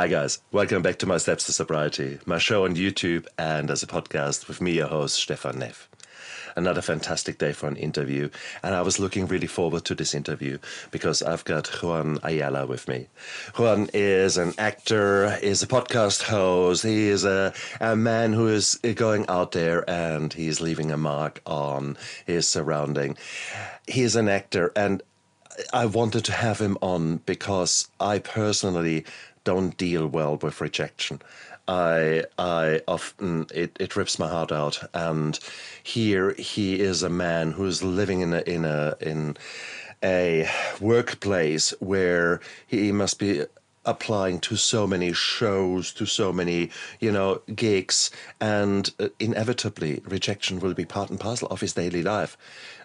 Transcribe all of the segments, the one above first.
Hi, guys. Welcome back to My Steps to Sobriety, my show on YouTube and as a podcast with me, your host, Stefan Neff. Another fantastic day for an interview, and I was looking really forward to this interview because I've got Juan Ayala with me. Juan is an actor, is a podcast host, he is a, a man who is going out there and he's leaving a mark on his surrounding. He is an actor, and I wanted to have him on because I personally don't deal well with rejection. I I often it, it rips my heart out. And here he is a man who is living in a in a in a workplace where he must be applying to so many shows, to so many, you know, gigs, and uh, inevitably rejection will be part and parcel of his daily life.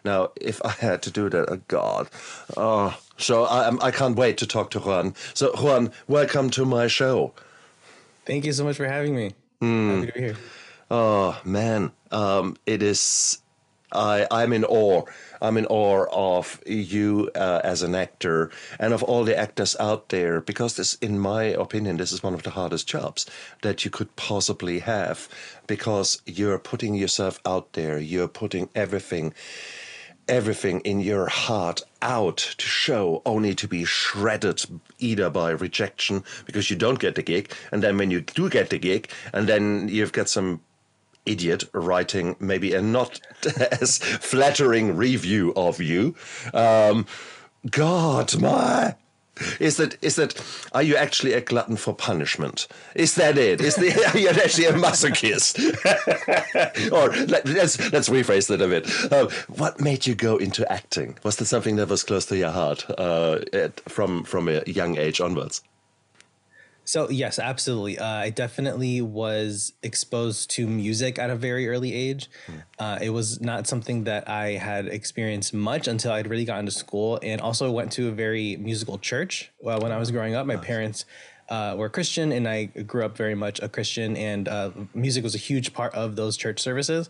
Now, if I had to do that, oh God, oh, so I, I can't wait to talk to Juan. So, Juan, welcome to my show. Thank you so much for having me. Mm. Happy to be here. Oh man, um, it is. I I'm in awe. I'm in awe of you uh, as an actor and of all the actors out there because this, in my opinion, this is one of the hardest jobs that you could possibly have because you're putting yourself out there. You're putting everything everything in your heart out to show only to be shredded either by rejection because you don't get the gig and then when you do get the gig and then you've got some idiot writing maybe a not as flattering review of you. Um, god my is that is that are you actually a glutton for punishment? Is that it? Is the are you actually a masochist? or let, us let's rephrase that a bit. Uh, what made you go into acting? Was that something that was close to your heart uh, at, from from a young age onwards? So yes, absolutely. Uh, I definitely was exposed to music at a very early age. Mm. Uh, it was not something that I had experienced much until I'd really gotten to school, and also went to a very musical church. Well, when I was growing up, my nice. parents uh, were Christian, and I grew up very much a Christian, and uh, music was a huge part of those church services.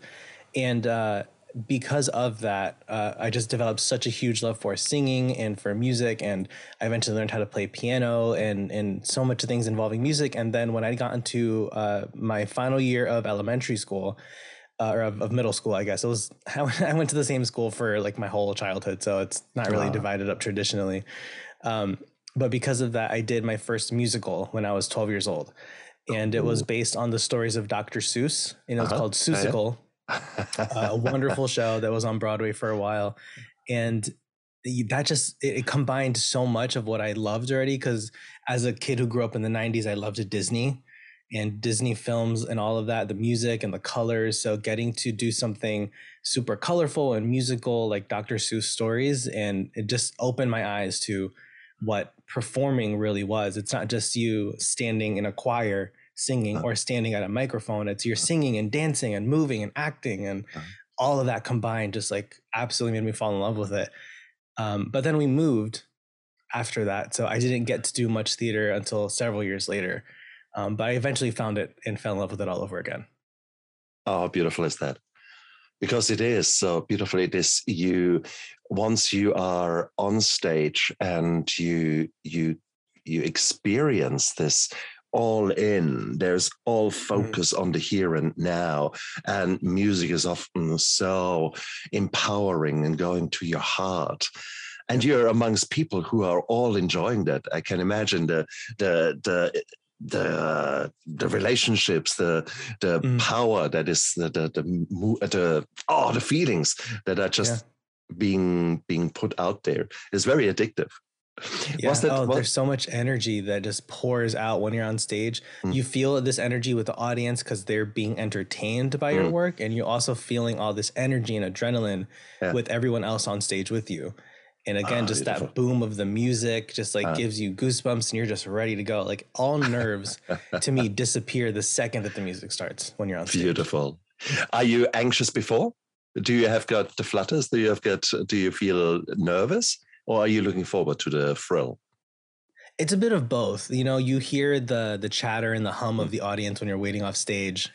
And uh, because of that, uh, I just developed such a huge love for singing and for music, and I eventually learned how to play piano and and so much things involving music. And then when I got into uh, my final year of elementary school, uh, or of, of, middle school, I guess it was. I went to the same school for like my whole childhood, so it's not really wow. divided up traditionally. Um, but because of that, I did my first musical when I was 12 years old, and it was based on the stories of Dr. Seuss. You know, it's uh-huh. called Seussical a wonderful show that was on Broadway for a while, and that just it, combined so much of what I loved already. Because as a kid who grew up in the '90s, I loved Disney and Disney films and all of that, the music and the colors. So getting to do something super colorful and musical like Dr. Seuss stories, and it just opened my eyes to what performing really was. It's not just you standing in a choir singing uh-huh. or standing at a microphone. It's you're uh-huh. singing and dancing and moving and acting and uh-huh. all of that combined just like absolutely made me fall in love with it. Um, but then we moved after that. So I didn't get to do much theater until several years later. Um, but I eventually found it and fell in love with it all over again. Oh, how beautiful is that? Because it is so beautiful. It is you once you are on stage and you you you experience this all in. There's all mm-hmm. focus on the here and now. And music is often so empowering and going to your heart. And you're amongst people who are all enjoying that. I can imagine the the the the the relationships, the the mm. power that is the the the, the oh the feelings that are just yeah. being being put out there is very addictive. Yeah. That, oh, what? there's so much energy that just pours out when you're on stage. Mm. You feel this energy with the audience because they're being entertained by mm. your work, and you're also feeling all this energy and adrenaline yeah. with everyone else on stage with you. And again, oh, just beautiful. that boom of the music just like uh. gives you goosebumps, and you're just ready to go. Like all nerves to me disappear the second that the music starts when you're on stage. Beautiful. Are you anxious before? Do you have got the flutters? Do you have got? Do you feel nervous? Or are you looking forward to the thrill? It's a bit of both. You know, you hear the the chatter and the hum of the audience when you're waiting off stage.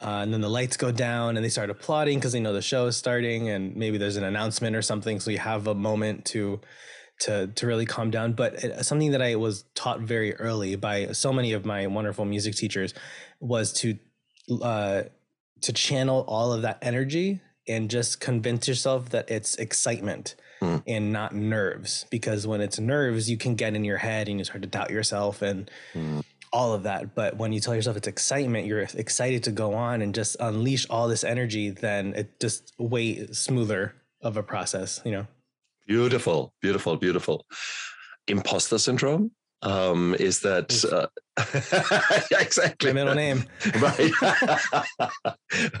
Uh, and then the lights go down and they start applauding because they know the show is starting and maybe there's an announcement or something so you have a moment to to to really calm down. But it, something that I was taught very early by so many of my wonderful music teachers was to uh, to channel all of that energy and just convince yourself that it's excitement mm. and not nerves. Because when it's nerves, you can get in your head and you start to doubt yourself and. Mm all of that. But when you tell yourself it's excitement, you're excited to go on and just unleash all this energy, then it just way smoother of a process, you know? Beautiful, beautiful, beautiful. Imposter syndrome um, is that uh, exactly my middle name, right?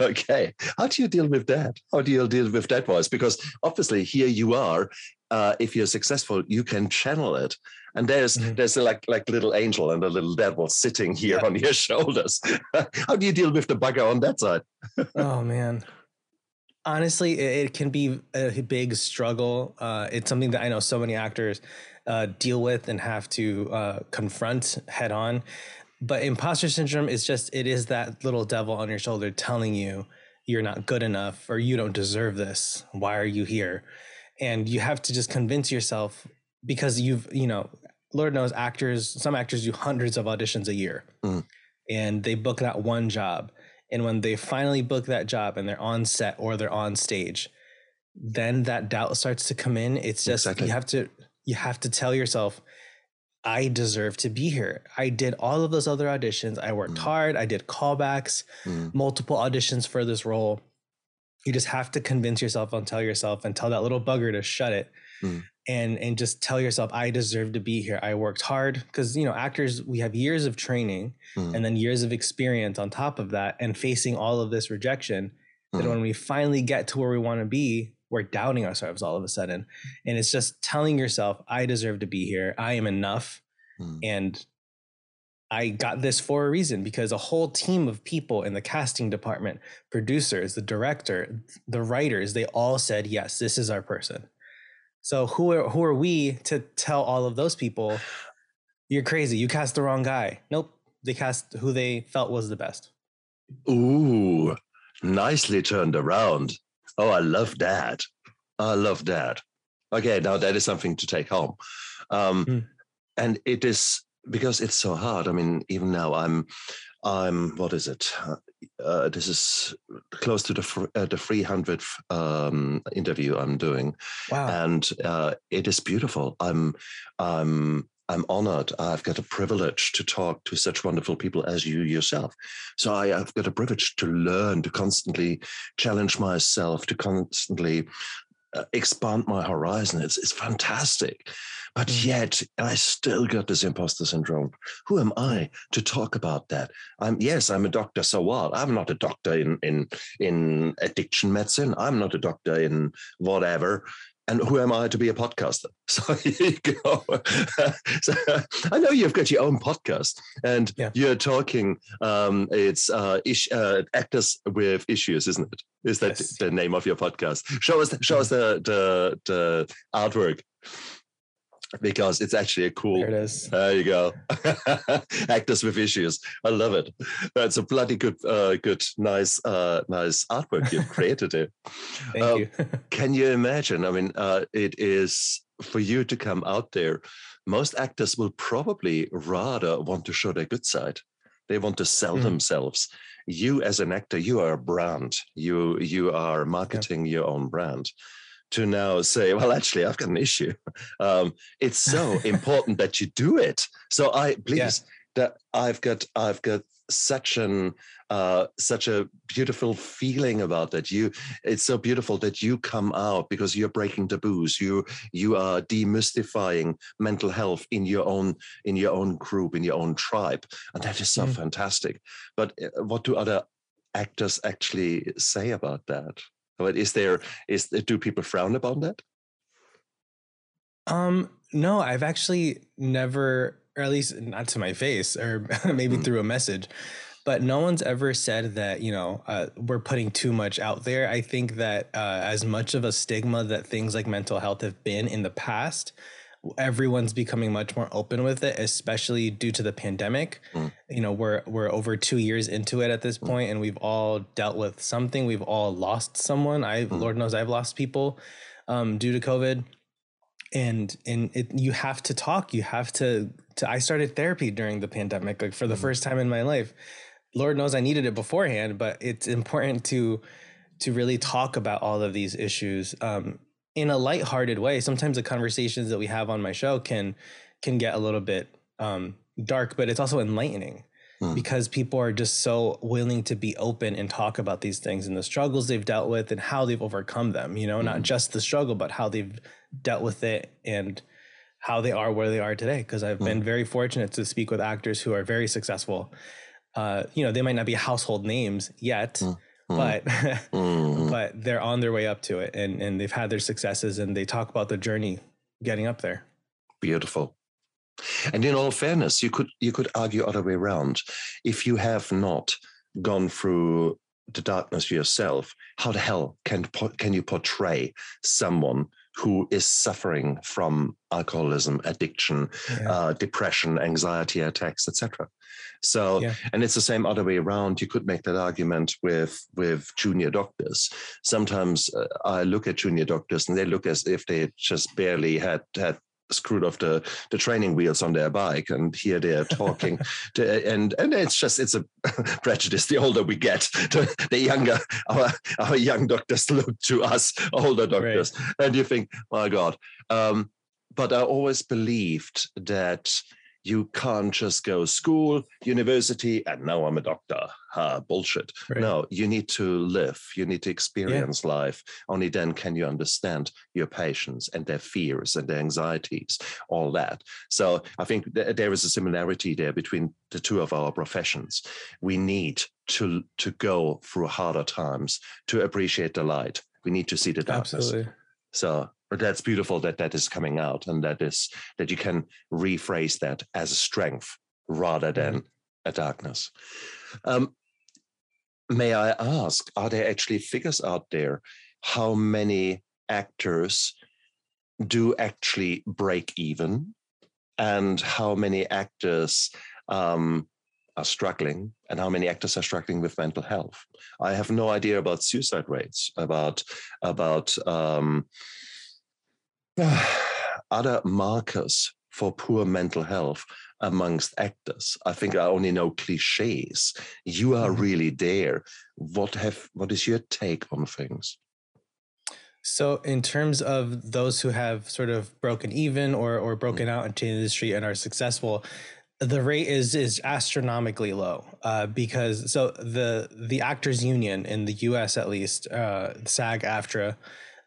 okay, how do you deal with that? How do you deal with that voice? Because obviously, here you are. Uh, if you're successful, you can channel it, and there's mm-hmm. there's a, like like little angel and a little devil sitting here yeah. on your shoulders. how do you deal with the bugger on that side? oh man, honestly, it, it, can be a big struggle. Uh, it's something that I know so many actors uh, deal with and have to uh, confront head on. But imposter syndrome is just, it is that little devil on your shoulder telling you you're not good enough or you don't deserve this. Why are you here? And you have to just convince yourself because you've, you know, Lord knows actors, some actors do hundreds of auditions a year mm. and they book that one job and when they finally book that job and they're on set or they're on stage, then that doubt starts to come in. It's just exactly. you have to you have to tell yourself, I deserve to be here. I did all of those other auditions. I worked mm. hard. I did callbacks, mm. multiple auditions for this role. You just have to convince yourself and tell yourself and tell that little bugger to shut it. Mm and and just tell yourself i deserve to be here i worked hard because you know actors we have years of training mm. and then years of experience on top of that and facing all of this rejection mm. that when we finally get to where we want to be we're doubting ourselves all of a sudden and it's just telling yourself i deserve to be here i am enough mm. and I got this for a reason because a whole team of people in the casting department, producers, the director, the writers, they all said, yes, this is our person. So who are who are we to tell all of those people you're crazy, you cast the wrong guy? Nope, they cast who they felt was the best. Ooh, nicely turned around. Oh, I love that. I love that. Okay, now that is something to take home. Um, mm. And it is because it's so hard. I mean, even now I'm I'm what is it? Uh, this is close to the uh, the 300th um, interview I'm doing, wow. and uh, it is beautiful. I'm I'm I'm honored. I've got a privilege to talk to such wonderful people as you yourself. So I, have got a privilege to learn, to constantly challenge myself, to constantly uh, expand my horizon. It's it's fantastic. But mm. yet, I still got this imposter syndrome. Who am I to talk about that? I'm yes, I'm a doctor. So what? I'm not a doctor in in in addiction medicine. I'm not a doctor in whatever and who am I to be a podcaster? So here you go. so, I know you've got your own podcast, and yeah. you're talking. Um, it's uh, ish, uh, actors with issues, isn't it? Is that yes. the name of your podcast? Show us, show us the the, the artwork because it's actually a cool. There it is. There you go. Actors with issues. I love it. That's a bloody good, uh, good, nice, uh, nice artwork you've created here. Thank uh, you. can you imagine? I mean, uh, it is for you to come out there. Most actors will probably rather want to show their good side. They want to sell mm. themselves. You, as an actor, you are a brand. You you are marketing your own brand to now say, well, actually, I've got an issue. Um, it's so important that you do it. So I please yeah. that I've got I've got such an uh, such a beautiful feeling about that. You, it's so beautiful that you come out because you're breaking taboos. You you are demystifying mental health in your own in your own group in your own tribe, and that is so mm. fantastic. But uh, what do other actors actually say about that? But is there is do people frown upon that? Um, no, I've actually never, or at least not to my face, or maybe mm. through a message, but no one's ever said that you know uh, we're putting too much out there. I think that uh, as much of a stigma that things like mental health have been in the past, everyone's becoming much more open with it, especially due to the pandemic. Mm. You know, we're we're over two years into it at this mm. point, and we've all dealt with something. We've all lost someone. I, mm. Lord knows, I've lost people um, due to COVID, and and it, you have to talk you have to, to i started therapy during the pandemic like for the mm-hmm. first time in my life lord knows i needed it beforehand but it's important to to really talk about all of these issues um, in a lighthearted way sometimes the conversations that we have on my show can can get a little bit um, dark but it's also enlightening mm. because people are just so willing to be open and talk about these things and the struggles they've dealt with and how they've overcome them you know mm. not hmm. just the struggle but how they've dealt with it and how they are where they are today because i've mm. been very fortunate to speak with actors who are very successful uh, you know they might not be household names yet Hmm. but but they're on their way up to it and and they've had their successes and they talk about the journey getting up there beautiful and in all fairness, you could you could argue other way around. If you have not gone through the darkness yourself, how the hell can can you portray someone who is suffering from alcoholism, addiction, yeah. uh, depression, anxiety attacks, etc. So, yeah. and it's the same other way around. You could make that argument with with junior doctors. Sometimes uh, I look at junior doctors and they look as if they just barely had had screwed off the, the training wheels on their bike and here they're talking to, and and it's just it's a prejudice the older we get the younger our, our young doctors look to us older doctors right. and you think my god um, but i always believed that you can't just go school, university, and now I'm a doctor. Ha, bullshit. Right. No, you need to live. You need to experience yeah. life. Only then can you understand your patients and their fears and their anxieties, all that. So I think th- there is a similarity there between the two of our professions. We need to to go through harder times to appreciate the light. We need to see the darkness. Absolutely. So but that's beautiful that that is coming out and that is that you can rephrase that as a strength rather than mm-hmm. a darkness. Um, may i ask are there actually figures out there how many actors do actually break even? And how many actors um, are struggling? And how many actors are struggling with mental health? I have no idea about suicide rates about about um, other markers for poor mental health amongst actors. I think I only know cliches. You are mm-hmm. really there. What have what is your take on things? So, in terms of those who have sort of broken even or or broken mm-hmm. out into the industry and are successful, the rate is is astronomically low uh, because so the the actors union in the U.S. at least uh, SAG-AFTRA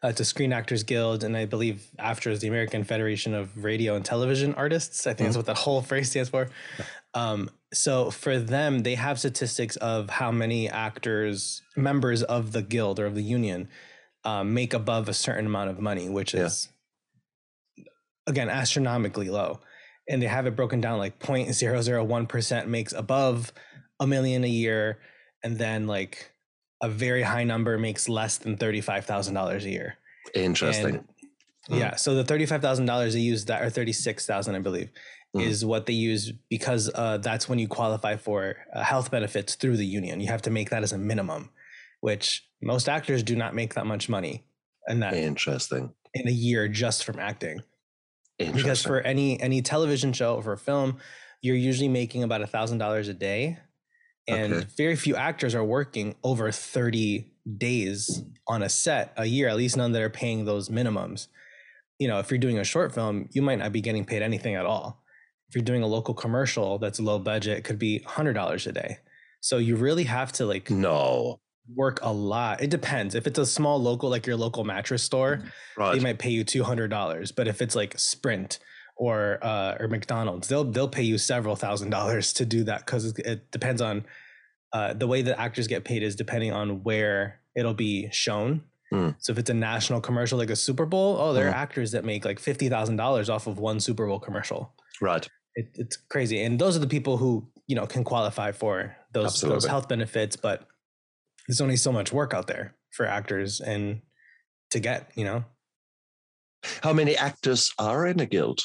uh, to Screen Actors Guild, and I believe AFTRA is the American Federation of Radio and Television Artists. I think mm-hmm. that's what that whole phrase stands for. Um, so for them, they have statistics of how many actors, members of the guild or of the union, um, make above a certain amount of money, which is yeah. again astronomically low. And they have it broken down like 0.001% makes above a million a year, and then like a very high number makes less than $35,000 a year. Interesting. And, mm. Yeah. So the $35,000 they use that, or 36,000, I believe, mm. is what they use because uh, that's when you qualify for uh, health benefits through the union. You have to make that as a minimum, which most actors do not make that much money. And that interesting in a year just from acting. Because for any any television show or for film, you're usually making about a thousand dollars a day and okay. very few actors are working over 30 days on a set a year at least none that are paying those minimums. You know if you're doing a short film you might not be getting paid anything at all. If you're doing a local commercial that's low budget it could be $100 a day. So you really have to like no. work a lot. It depends. If it's a small local like your local mattress store right. they might pay you $200 but if it's like sprint or uh, or McDonald's, they'll they'll pay you several thousand dollars to do that because it depends on uh, the way that actors get paid is depending on where it'll be shown. Mm. So if it's a national commercial like a Super Bowl, oh, there mm. are actors that make like fifty thousand dollars off of one Super Bowl commercial. Right. It, it's crazy, and those are the people who you know can qualify for those those health benefits. But there's only so much work out there for actors and to get. You know. How many actors are in a guild?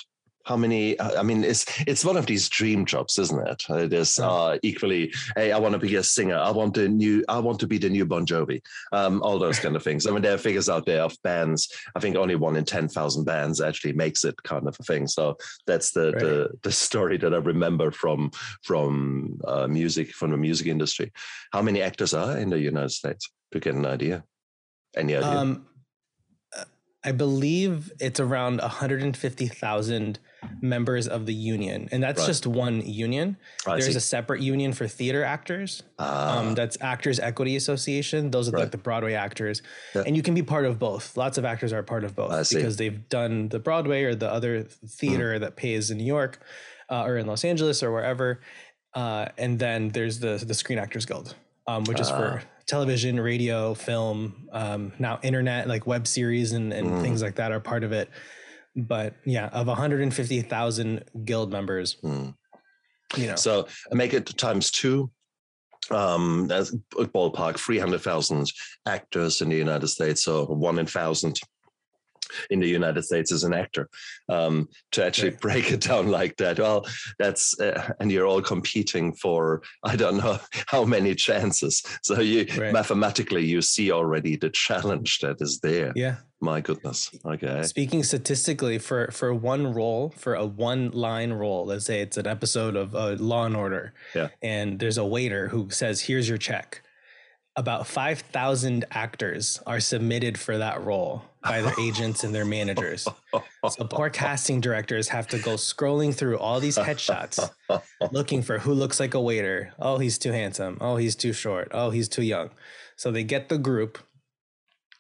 How many uh, i mean it's it's one of these dream jobs isn't it? It is uh, equally hey i want to be a singer. I want to new i want to be the new bon jovi. Um, all those kind of things. I mean there are figures out there of bands. I think only one in 10,000 bands actually makes it kind of a thing. So that's the right. the, the story that i remember from from uh, music from the music industry. How many actors are in the united states? To get an idea. Any idea? Um, I believe it's around 150,000 members of the union, and that's right. just one union. Oh, There's a separate union for theater actors. Um, ah. that's Actors Equity Association. Those are right. like the Broadway actors, yeah. and you can be part of both. Lots of actors are part of both because they've done the Broadway or the other theater mm. that pays in New York uh, or in Los Angeles or wherever. Uh, and then there's the the Screen Actors Guild, um, which uh. is for ah television, radio, film, um, now internet, like web series and, and mm. things like that are part of it. But yeah, of 150,000 guild members, mm. you know. So make it times two. Um, that's a ballpark 300,000 actors in the United States, so one in thousand in the United States as an actor. Um, to actually right. break it down like that, well, that's uh, and you're all competing for I don't know how many chances. So you right. mathematically you see already the challenge that is there. Yeah. My goodness. Okay. Speaking statistically, for for one role, for a one line role, let's say it's an episode of uh, Law and Order, yeah, and there's a waiter who says, "Here's your check." about 5,000 actors are submitted for that role by their agents and their managers. So poor casting directors have to go scrolling through all these headshots looking for who looks like a waiter. Oh, he's too handsome. Oh, he's too short. Oh, he's too young. So they get the group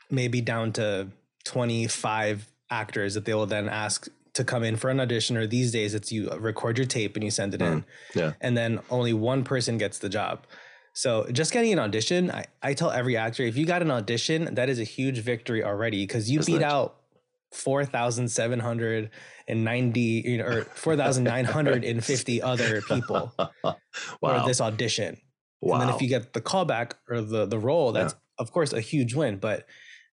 maybe down to 25 actors that they will then ask to come in for an audition or these days it's you record your tape and you send it mm, in. Yeah. And then only one person gets the job. So just getting an audition, I, I tell every actor if you got an audition, that is a huge victory already because you Isn't beat out four thousand seven hundred and ninety you know, or four thousand nine hundred and fifty other people wow. for this audition. Wow. And then if you get the callback or the the role, that's yeah. of course a huge win. But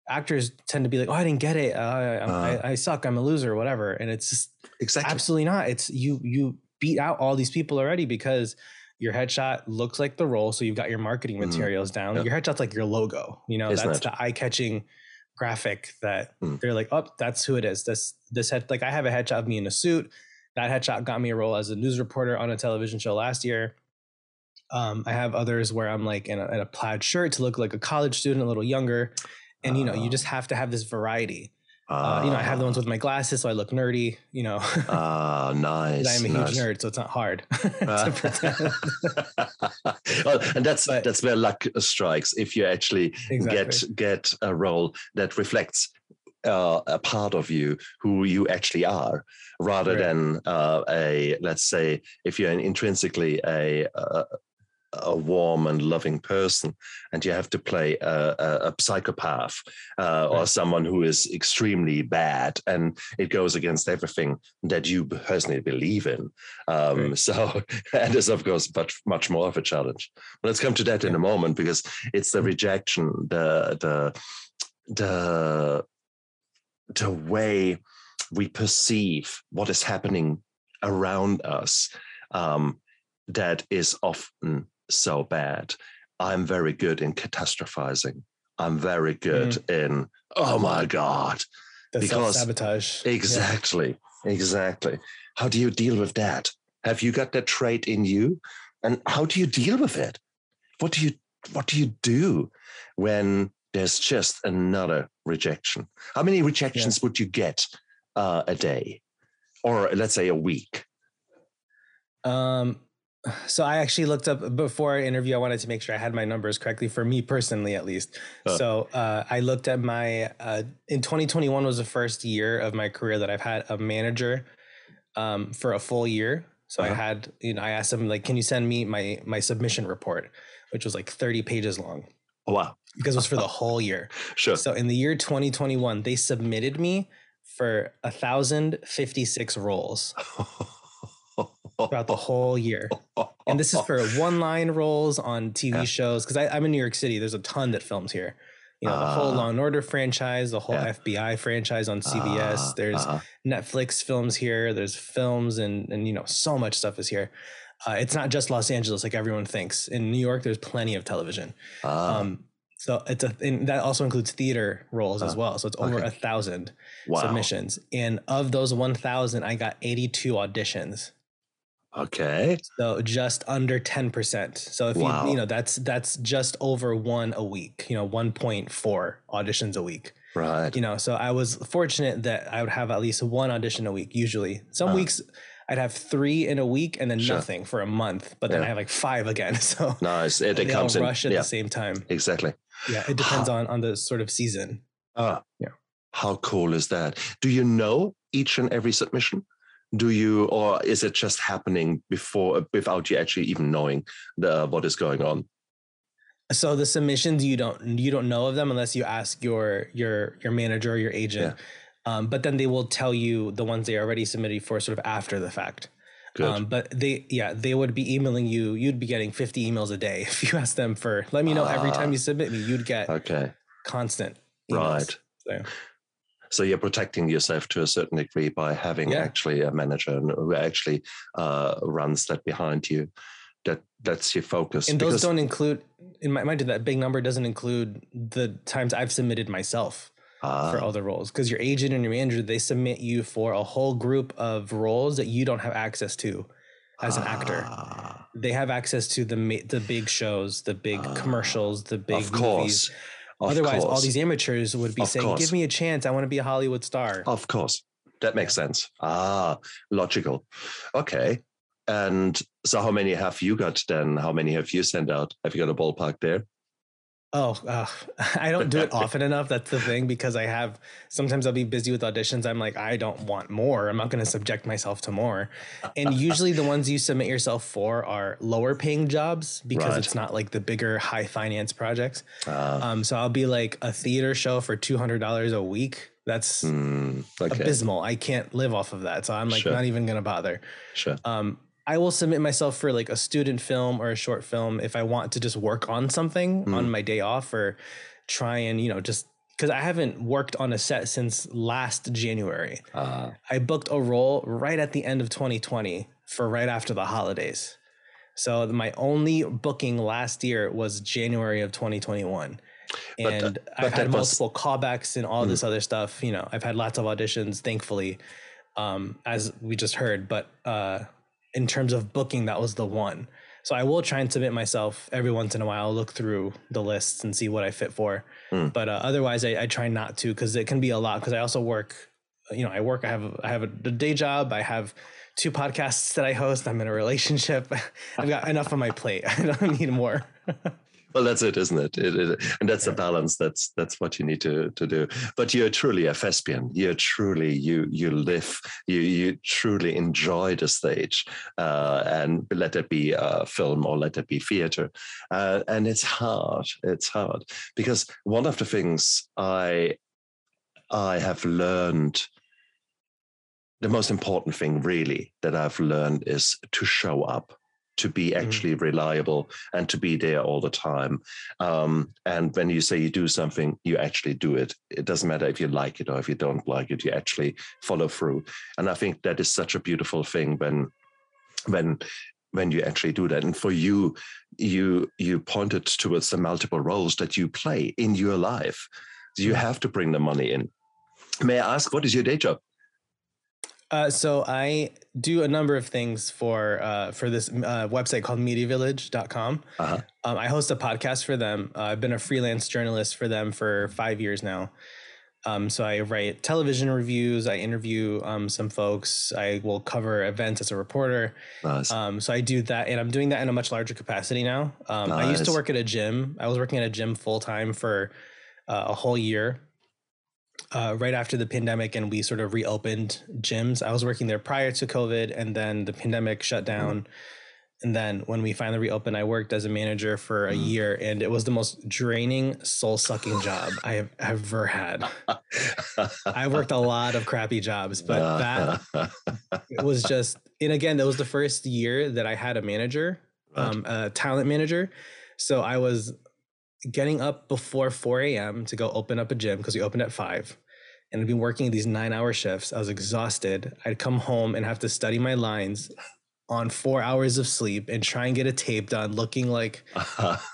actors tend to be like, "Oh, I didn't get it. Uh, uh, I, I, suck. I'm a loser. Whatever." And it's just exactly absolutely not. It's you you beat out all these people already because your headshot looks like the role. So you've got your marketing mm-hmm. materials mm. down. Yep. Your headshot's like your logo. You know, that's the eye catching graphic that mm. they're like, oh, that's who it is. This this head like I have a headshot of me in a suit. That headshot got me a role as a news reporter on a television show last year. Um, I have others where I'm like in a, in a, plaid shirt to look like a college student, a little younger, and you know, you just ah. have to have this variety. Uh, you know, I have the ones with my glasses, so I look nerdy. You know, ah, uh, nice. I'm a nice. huge nerd, so it's not hard. well, and that's but, that's where luck strikes. If you actually exactly. get get a role that reflects uh, a part of you who you actually are, rather right. than uh, a let's say if you're intrinsically a, a, a warm and loving person, and you have to play a, a, a psychopath uh, or someone who is extremely bad, and it goes against everything that you personally believe in. Um, right. So, and it's of course much much more of a challenge. But let's come to that in a moment because it's the mm-hmm. rejection, the the the the way we perceive what is happening around us um, that is often so bad. I'm very good in catastrophizing. I'm very good mm. in, oh my God. The because sabotage. Exactly. Yeah. Exactly. How do you deal with that? Have you got that trait in you? And how do you deal with it? What do you what do you do when there's just another rejection? How many rejections yeah. would you get uh, a day, or let's say a week? Um, so I actually looked up before our interview. I wanted to make sure I had my numbers correctly for me personally, at least. Huh. So uh, I looked at my uh, in 2021 was the first year of my career that I've had a manager um, for a full year. So uh-huh. I had you know I asked them like, can you send me my my submission report, which was like 30 pages long. Oh, wow! Because it was for the whole year. Sure. So in the year 2021, they submitted me for a thousand fifty six roles. throughout the whole year. And this is for one line roles on TV shows because I'm in New York City. There's a ton that films here. You know, the whole Ah. Law and Order franchise, the whole Yeah. FBI franchise on CBS. Ah, There's uh-huh. Netflix films here. There's films and and you know so much stuff is here. Uh, it's not just Los Angeles like everyone thinks. In New York, there's plenty of television. Ah, Um, so it's a and that also includes theater roles as Ah, well. So it's over okay. a thousand wow. submissions, and of those one thousand, I got eighty two auditions. Okay. So just under ten percent. So if Wow. you you know that's that's just over one a week. You know, one point four auditions a week. Right. You know, so I was fortunate that I would have at least one audition a week. Usually, some Uh. weeks I'd have three in a week and then Sure. nothing for a month. But then Yeah. I have like five again. So Nice. It, it they all comes in. at Yeah. the same time. Exactly. Yeah, it depends on on the sort of season. Ah. Yeah. How cool is that? Do you know each and every submission? Do you, or is it just happening before, without you actually even knowing the what is going on? So the submissions you don't you don't know of them unless you ask your your your manager or your agent. Um, but then they will tell you the ones they already submitted for sort of after the fact. Um, but they yeah they would be emailing you. You'd be getting fifty emails a day if you ask them for let me know every time Ah. you submit me. You'd get okay. constant. emails. Right. So, So you're protecting yourself to a certain degree by having Yeah. actually a manager who actually uh, runs that behind you. That that's your focus. and those because- don't include in my mind that big number doesn't include the times I've submitted myself. Ah, for other roles because your agent and your manager they submit you for a whole group of roles that you don't have access to as an actor ah, they have access to the ma- the big shows the big Ah, commercials the big of movies course. Of otherwise all these amateurs would be Of saying course. give me a chance i want to be a hollywood star Of course. That makes sense. Ah, logical. Okay. And so how many have you got then? How many have you sent out? Have you got a ballpark there? Oh uh, i don't do it often enough that's the thing because i have sometimes i'll be busy with auditions i'm like i don't want more i'm not going to subject myself to more and usually the ones you submit yourself for are lower paying jobs because Right. it's not like the bigger high finance projects Ah, um so i'll be like a theater show for $200 a week that's hmm, okay. abysmal i can't live off of that so i'm like Sure. not even going to bother Sure. um, I will submit myself for like a student film or a short film if I want to just work on something Mm. on my day off or try and, you know, just because I haven't worked on a set since last January. Ah, I booked a role right at the end of 2020 for right after the holidays. So my only booking last year was January of 2021. But, uh, And but I've had that was- multiple callbacks and all this other stuff. You know, I've had lots of auditions, thankfully, um, as we just heard. But uh, in terms of booking, that was the one. So I will try and submit myself every once in a while, look through the lists and see what I fit for. Hmm. But uh, otherwise, I, I try not to because it can be a lot. Because I also work, you know, I work. I have I have a day job. I have two podcasts that I host. I'm in a relationship. I've got enough on my plate. I don't need more. well, that's it, isn't it? It- it- and that's the balance. That's that's what you need to to do. But you're truly a thespian. You're truly you you live. You you truly enjoy the stage, uh, and let it be uh, film or let it be theater. Uh, and it's hard. It's hard because one of the things I I have learned. The most important thing, really, that I've learned is to show up, to be Mhm. actually reliable, and to be there all the time. Um, and when you say you do something, you actually do it. It doesn't matter if you like it or if you don't like it. You actually follow through. And I think that is such a beautiful thing when, when, when you actually do that. And for you, you you pointed towards the multiple roles that you play in your life. You have to bring the money in. May I ask, what is your day job? Uh, so I do a number of things for uh, for this uh, website called MediaVillage.com. Uh-huh. Um, I host a podcast for them. Uh, I've been a freelance journalist for them for five years now. Um, so I write television reviews. I interview um, some folks. I will cover events as a reporter. Nice. Um, so I do that, and I'm doing that in a much larger capacity now. Um, I used to work at a gym. I was working at a gym full time for uh, a whole year. Uh, right after the pandemic, and we sort of reopened gyms. I was working there prior to COVID, and then the pandemic shut down. And then when we finally reopened, I worked as a manager for a Mhm. year, and it was the most draining, soul sucking job I have ever had. I worked a lot of crappy jobs, but that it was just and again that was the first year that i had a manager um a talent manager so i was getting up before 4 a.m. to go open up a gym because we opened at 5 and I'd been working these nine hour shifts. I was exhausted. I'd come home and have to study my lines on four hours of sleep and try and get a tape done looking like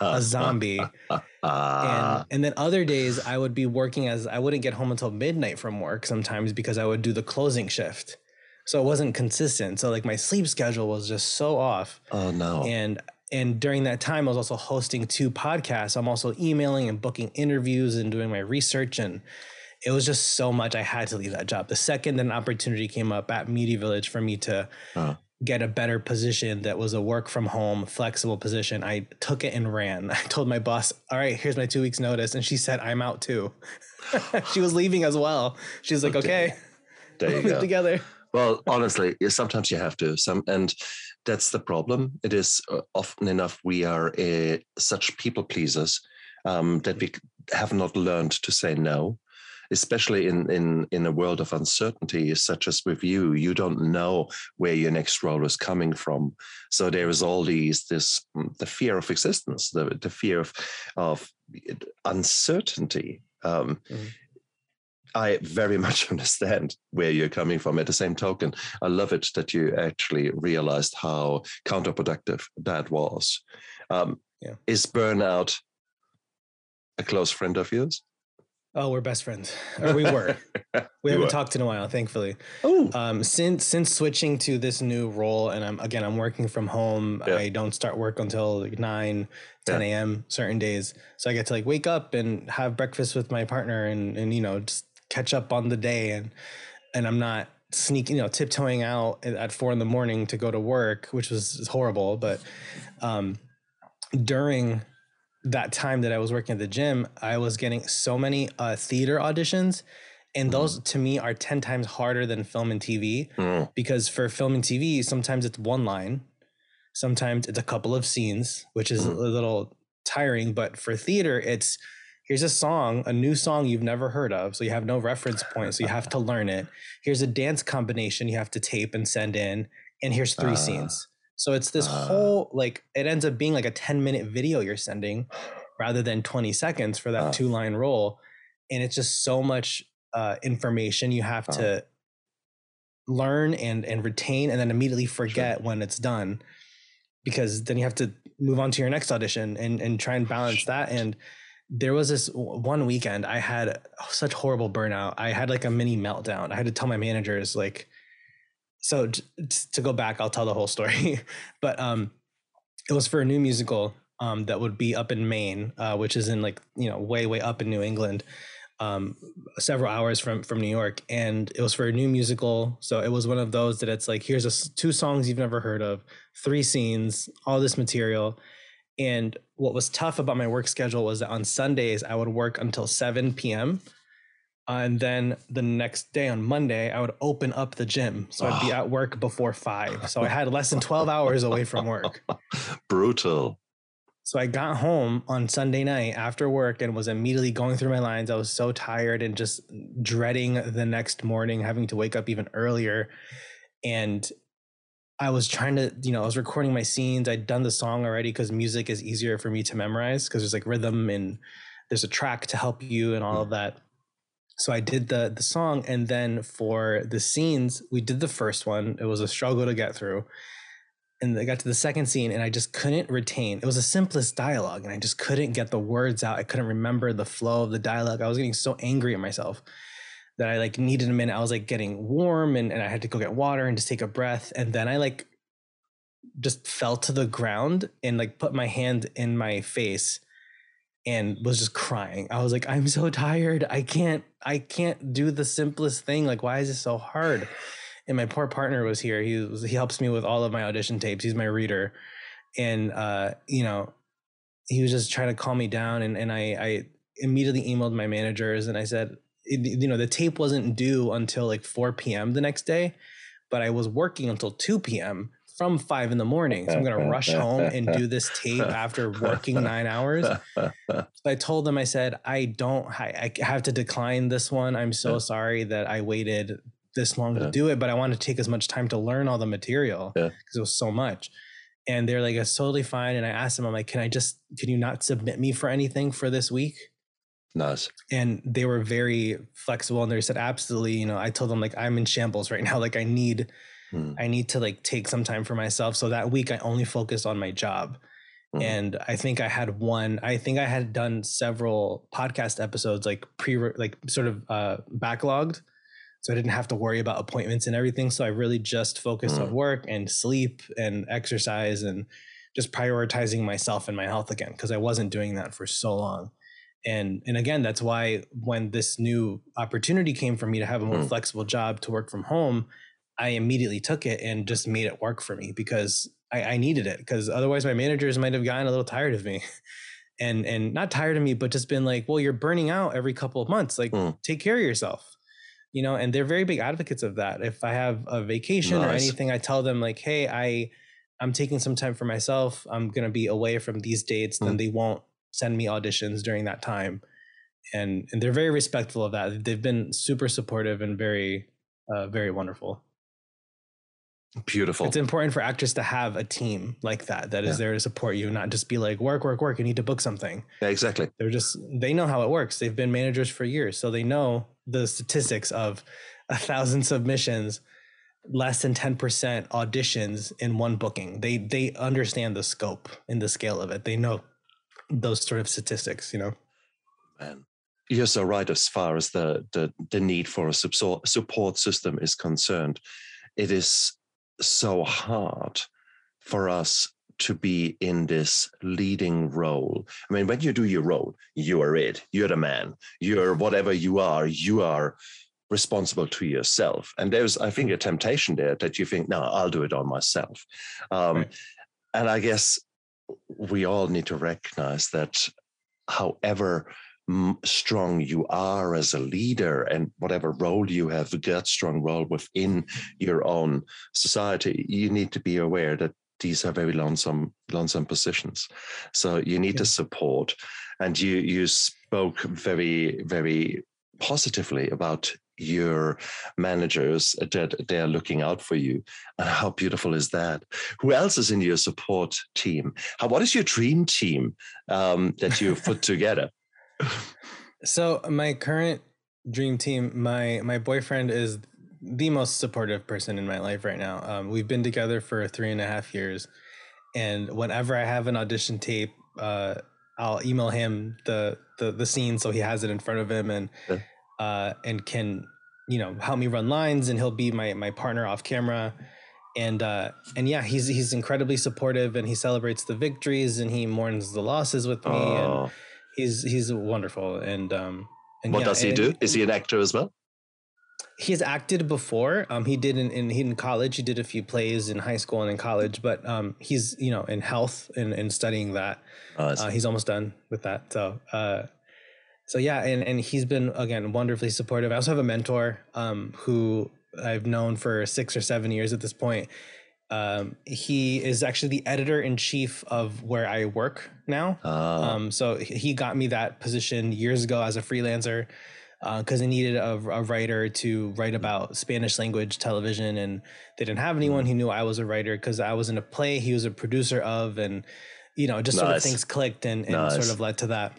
a zombie. and, and then other days I would be working as I wouldn't get home until midnight from work sometimes because I would do the closing shift. So it wasn't consistent. So like my sleep schedule was just so off. Oh no. And and during that time I was also hosting two podcasts. I'm also emailing and booking interviews and doing my research and it was just so much I had to leave that job. The second an opportunity came up at Media Village for me to uh get a better position that was a work from home flexible position i took it and ran. I told my boss all right here's my two weeks notice and she said i'm out too. She was leaving as well. She's like okay. There you go. together. Well honestly sometimes you have to. Some and that's the problem. It is uh, often enough we are uh, such people pleasers um, that we have not learned to say no especially in in in a world of uncertainty such as with you. You don't know where your next role is coming from. So there is all these this mm, the fear of existence the the fear of of uncertainty um, mm-hmm. I very much understand where you're coming from. At the same token, I love it that you actually realized how counterproductive that was. Um, yeah. Is burnout a close friend of yours? Oh, we're best friends, or we were. we haven't were. talked in a while, thankfully. Oh, um, since since switching to this new role, and I'm again I'm working from home. Yeah. I don't start work until like 9, 10 yeah. a.m. certain days, so I get to like wake up and have breakfast with my partner, and and you know just catch up on the day, and and I'm not sneaking, you know, tiptoeing out at four in the morning to go to work, which was horrible. But um, during that time that I was working at the gym, I was getting so many uh, theater auditions. And those mm. to me are 10 times harder than film and TV mm. because for film and TV, sometimes it's one line, sometimes it's a couple of scenes, which is mm. a little tiring. But for theater, it's here's a song, a new song you've never heard of. So you have no reference point. So you have to learn it. Here's a dance combination you have to tape and send in. And here's three uh. scenes. So it's this uh, whole like it ends up being like a 10 minute video you're sending rather than 20 seconds for that uh, two line roll. And it's just so much uh, information you have to learn and and retain and then immediately forget sure. when it's done because then you have to move on to your next audition and and try and balance that and there was this one weekend I had such horrible burnout. I had like a mini meltdown. I had to tell my managers like so to go back, I'll tell the whole story. but um, it was for a new musical um, that would be up in Maine, uh, which is in like you know way way up in New England, um, several hours from from New York, and it was for a new musical. So it was one of those that it's like here's a, two songs you've never heard of, three scenes, all this material. And what was tough about my work schedule was that on Sundays I would work until 7 p.m. And then the next day on Monday, I would open up the gym. So I'd be at work before five. So I had less than 12 hours away from work. Brutal. So I got home on Sunday night after work and was immediately going through my lines. I was so tired and just dreading the next morning, having to wake up even earlier. And I was trying to, you know, I was recording my scenes. I'd done the song already because music is easier for me to memorize because there's like rhythm and there's a track to help you and all hmm. of that so I did the the song, and then for the scenes, we did the first one. It was a struggle to get through, and I got to the second scene, and I just couldn't retain. It was the simplest dialogue, and I just couldn't get the words out. I couldn't remember the flow of the dialogue. I was getting so angry at myself that I like needed a minute. I was like getting warm, and and I had to go get water and just take a breath, and then I like just fell to the ground and like put my hand in my face and was just crying. I was like, I'm so tired. I can't, I can't do the simplest thing. Like, why is this so hard? And my poor partner was here. He was, he helps me with all of my audition tapes. He's my reader. And, uh, you know, he was just trying to calm me down. And, and I, I immediately emailed my managers and I said, you know, the tape wasn't due until like 4 p.m. the next day, but I was working until 2 p.m from five in the morning. So I'm going to rush home and do this tape after working nine hours. So I told them, I said, I don't, I, I have to decline this one. I'm so yeah. sorry that I waited this long yeah. to do it, but I want to take as much time to learn all the material because yeah. it was so much. and they're like, it's totally fine. And I asked them, I'm like, can I just, can you not submit me for anything for this week? Nice. And they were very flexible and they said, absolutely. You know, I told them like, I'm in shambles right now. Like I need, hmm. I need to like take some time for myself. So that week I only focused on my job. Hmm. And I think I had one, I think I had done several podcast episodes, like pre, like sort of uh, backlogged so I didn't have to worry about appointments and everything. So I really just focused mm. on work and sleep and exercise and just prioritizing myself and my health again because I wasn't doing that for so long. And and again, that's why when this new opportunity came for me to have a more mm. flexible job to work from home, I immediately took it and just made it work for me because I, I needed it. Because otherwise, my managers might have gotten a little tired of me. and and not tired of me but just been like well you're burning out every couple of months like mm. take care of yourself you know and they're very big advocates of that if i have a vacation nice. or anything i tell them like hey i i'm taking some time for myself i'm going to be away from these dates mm. then they won't send me auditions during that time and and they're very respectful of that they've been super supportive and very uh, very wonderful Beautiful. It's important for actors to have a team like that that is yeah. there to support you, not just be like work, work, work. You need to book something. Yeah, exactly. They're just they know how it works. They've been managers for years, so they know the statistics of a thousand submissions, less than ten percent auditions in one booking. They they understand the scope and the scale of it. They know those sort of statistics. You know. Man, you're so right as far as the the the need for a support system is concerned. It is so hard for us to be in this leading role. I mean, when you do your role, you are it. You're the man. You're whatever you are. You are responsible to yourself. And there's, I think, a temptation there that you think, no, I'll do it on myself. Um, right. And I guess we all need to recognize that, however strong you are as a leader and whatever role you have got strong role within your own society you need to be aware that these are very lonesome lonesome positions so you need yeah. to support and you you spoke very very positively about your managers that they're looking out for you. And how beautiful is that? Who else is in your support team? How what is your dream team um, that you put together? So my current dream team, my my boyfriend is the most supportive person in my life right now. Um, we've been together for three and a half years, and whenever I have an audition tape, uh, I'll email him the, the the scene so he has it in front of him and uh, and can you know help me run lines, and he'll be my my partner off camera. And uh, and yeah, he's he's incredibly supportive, and he celebrates the victories, and he mourns the losses with me. Oh. And, he's he's wonderful. And um and what yeah, does he do? Is he an actor as well? He has acted before. Um he did in, in he in college. He did a few plays in high school and in college but um he's you know in health and, and studying that. Oh, uh, he's almost done with that. So uh so yeah and and he's been again wonderfully supportive i also have a mentor um who i've known for six or seven years at this point um, he is actually the editor in chief of where I work now. Oh. Um, so he got me that position years ago as a freelancer because uh, I needed a, a, writer to write about Spanish language television, and they didn't have anyone who knew I was a writer because I was in a play he was a producer of, and you know, just nice. sort of things clicked and, and nice. sort of led to that.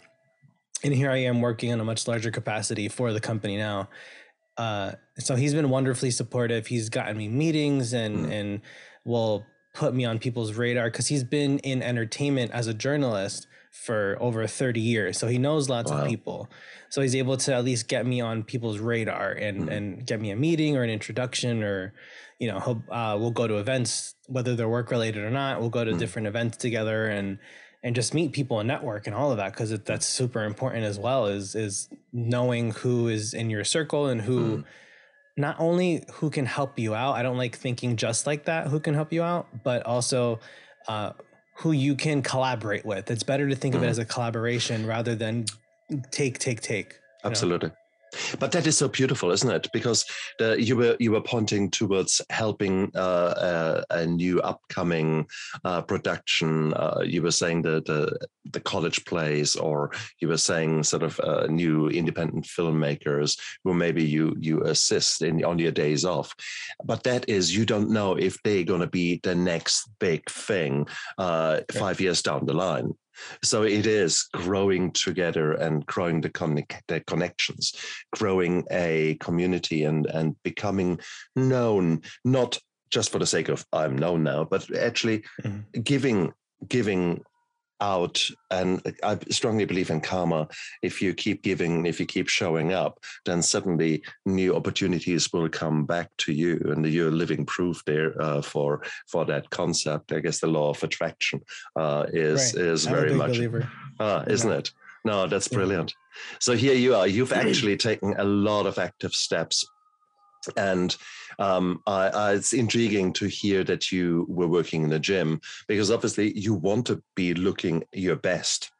And here I am working on a much larger capacity for the company now. Uh, so he's been wonderfully supportive. He's gotten me meetings and mm. and will put me on people's radar because he's been in entertainment as a journalist for over 30 years so he knows lots wow. of people so he's able to at least get me on people's radar and mm and get me a meeting or an introduction or you know he'll, uh, we'll go to events whether they're work related or not we'll go to mm different events together and and just meet people and network and all of that because that's super important as well is is knowing who is in your circle and who mm not only who can help you out, I don't like thinking just like that, who can help you out, but also uh, who you can collaborate with. It's better to think mm. of it mm-hmm. as a collaboration rather than take, take, take. Absolutely. Know? But that is so beautiful, isn't it? Because the, you were you were pointing towards helping uh, uh, a new upcoming uh, production. Uh, you were saying the, the, the college plays, or you were saying sort of uh, new independent filmmakers who maybe you you assist in on your days off. But that is you don't know if they're going to be the next big thing uh, five years down the line. So it is growing together and growing the, the connections, growing a community and, and becoming known, not just for the sake of I'm known now, but actually mm-hmm. giving giving out and i strongly believe in karma if you keep giving if you keep showing up then suddenly new opportunities will come back to you and you're living proof there uh, for for that concept i guess the law of attraction uh, is right. is I'm very much uh, isn't yeah. it no that's brilliant yeah. so here you are you've actually taken a lot of active steps and um, I, I, it's intriguing to hear that you were working in the gym because obviously you want to be looking your best.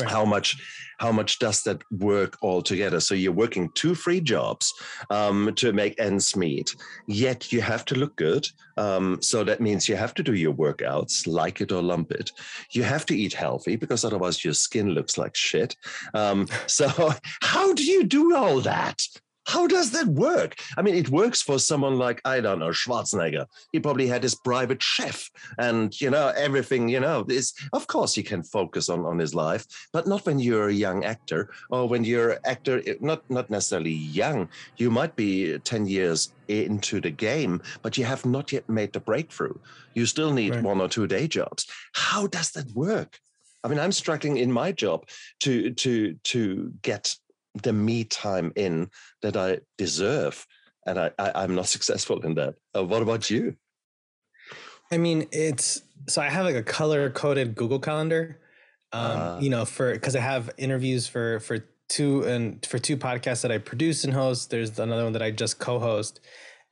Right. How much, how much does that work all together? So you're working two free jobs um, to make ends meet. Yet you have to look good. Um, so that means you have to do your workouts, like it or lump it. You have to eat healthy because otherwise your skin looks like shit. Um, so how do you do all that? How does that work? I mean, it works for someone like, I don't know, Schwarzenegger. He probably had his private chef and, you know, everything, you know, is, of course he can focus on, on his life, but not when you're a young actor or when you're actor, eh, not, not necessarily young. You might be 10 years into the game, but you have not yet made the breakthrough. You still need right. one or two day jobs. How does that work? I mean, I'm struggling in my job to to to get the me time in that I deserve. And I, I, am not successful in that. Uh, what about you? I mean, it's so I have like a color coded Google Calendar. Um, uh, you know, for because I have interviews for for two and for two podcasts that I produce and host. There's another one that I just co-host,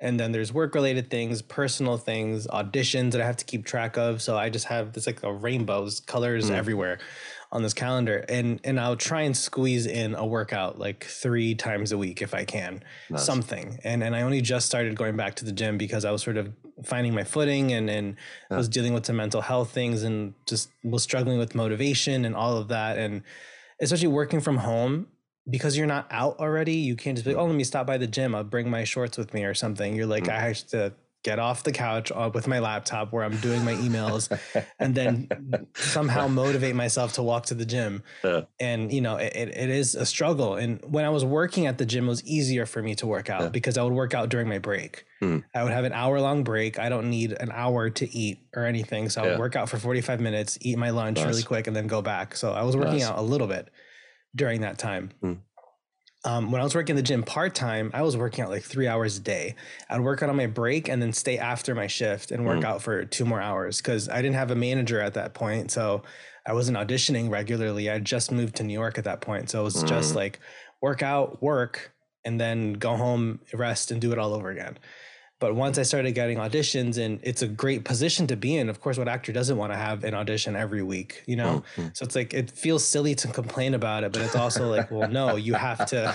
and then there's work related things, personal things, auditions that I have to keep track of. So I just have this like a rainbows, colors mm. everywhere on this calendar and and I'll try and squeeze in a workout like 3 times a week if I can nice. something and and I only just started going back to the gym because I was sort of finding my footing and and yeah. was dealing with some mental health things and just was struggling with motivation and all of that and especially working from home because you're not out already you can't just be like, oh let me stop by the gym I'll bring my shorts with me or something you're like mm. I have to get off the couch uh, with my laptop where I'm doing my emails and then somehow motivate myself to walk to the gym. Yeah. And, you know, it, it is a struggle. And when I was working at the gym, it was easier for me to work out yeah. because I would work out during my break. Mm. I would have an hour long break. I don't need an hour to eat or anything. So I would work out for 45 minutes, eat my lunch nice. really quick, and then go back. So I was working nice. out a little bit during that time. Mm um, when I was working in the gym part time, I was working out like three hours a day. I'd work out on my break and then stay after my shift and work mm. out for two more hours because I didn't have a manager at that point. So I wasn't auditioning regularly. I just moved to New York at that point. So it was mm. just like work out, work, and then go home, rest, and do it all over again. But once I started getting auditions, and it's a great position to be in. Of course, what actor doesn't want to have an audition every week, you know? Mm-hmm. So it's like it feels silly to complain about it, but it's also like, well, no, you have to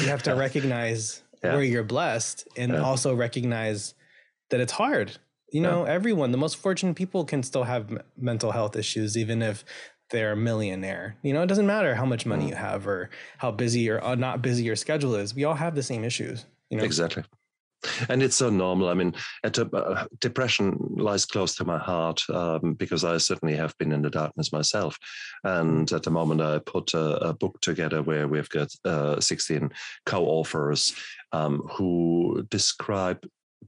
you have to recognize yeah. where you're blessed and yeah. also recognize that it's hard. You know, yeah. everyone, the most fortunate people can still have m- mental health issues, even if they're a millionaire. You know, it doesn't matter how much money mm. you have or how busy or uh, not busy your schedule is. We all have the same issues. You know, exactly and it's so normal. I mean, uh, depression lies close to my heart um, because I certainly have been in the darkness myself. And at the moment, I put a, a book together where we've got uh, 16 co-authors um, who describe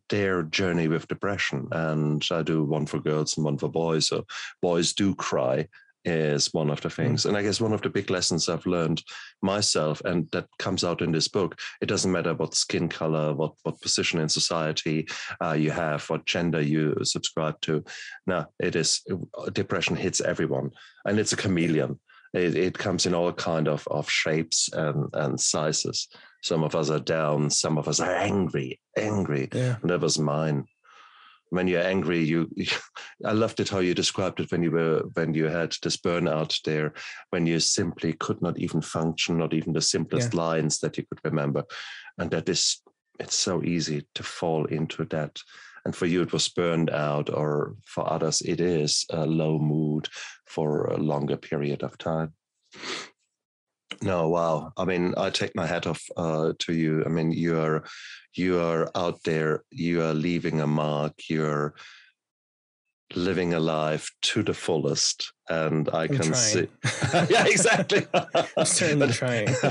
their journey with depression. And I do one for girls and one for boys. So boys do cry is one of the hmm. things. And I guess one of the big lessons I've learned myself, and that comes out in this book, it doesn't matter what skin color, what, what position in society uh, you have, what gender you subscribe to. No, it is depression hits everyone, and it's a chameleon. It, it comes in all kind of, of shapes and, and sizes. Some of us are down, some of us are angry, angry. Yeah. And that was mine. When you're angry, you, I loved it how you described it when you were when you had this burnout there, when you simply could not even function, not even the simplest yeah. lines that you could remember, and that is it's so easy to fall into that. And for you, it was burned out, or for others, it is a low mood for a longer period of time. No, wow. I mean, I take my hat off uh, to you. I mean, you are you are out there. You are leaving a mark. You're living a life to the fullest and i I'm can trying. see yeah exactly. I'm certainly trying.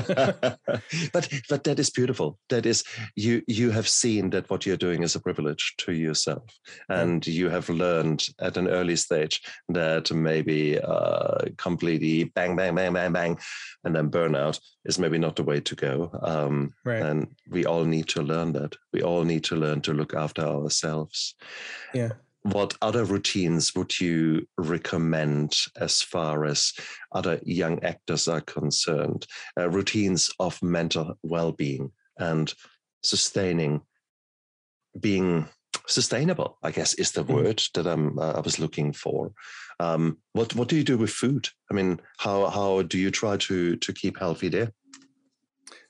But but that is beautiful. That is you you have seen that what you're doing is a privilege to yourself and you have learned at an early stage that maybe uh, completely bang bang bang bang bang and then burnout is maybe not the way to go. Um, right. and we all need to learn that. We all need to learn to look after ourselves. Yeah what other routines would you recommend as far as other young actors are concerned? Uh, routines of mental well being and sustaining, being sustainable, I guess, is the mm. word that I'm, uh, I was looking for. Um, what what do you do with food? I mean, how how do you try to to keep healthy there?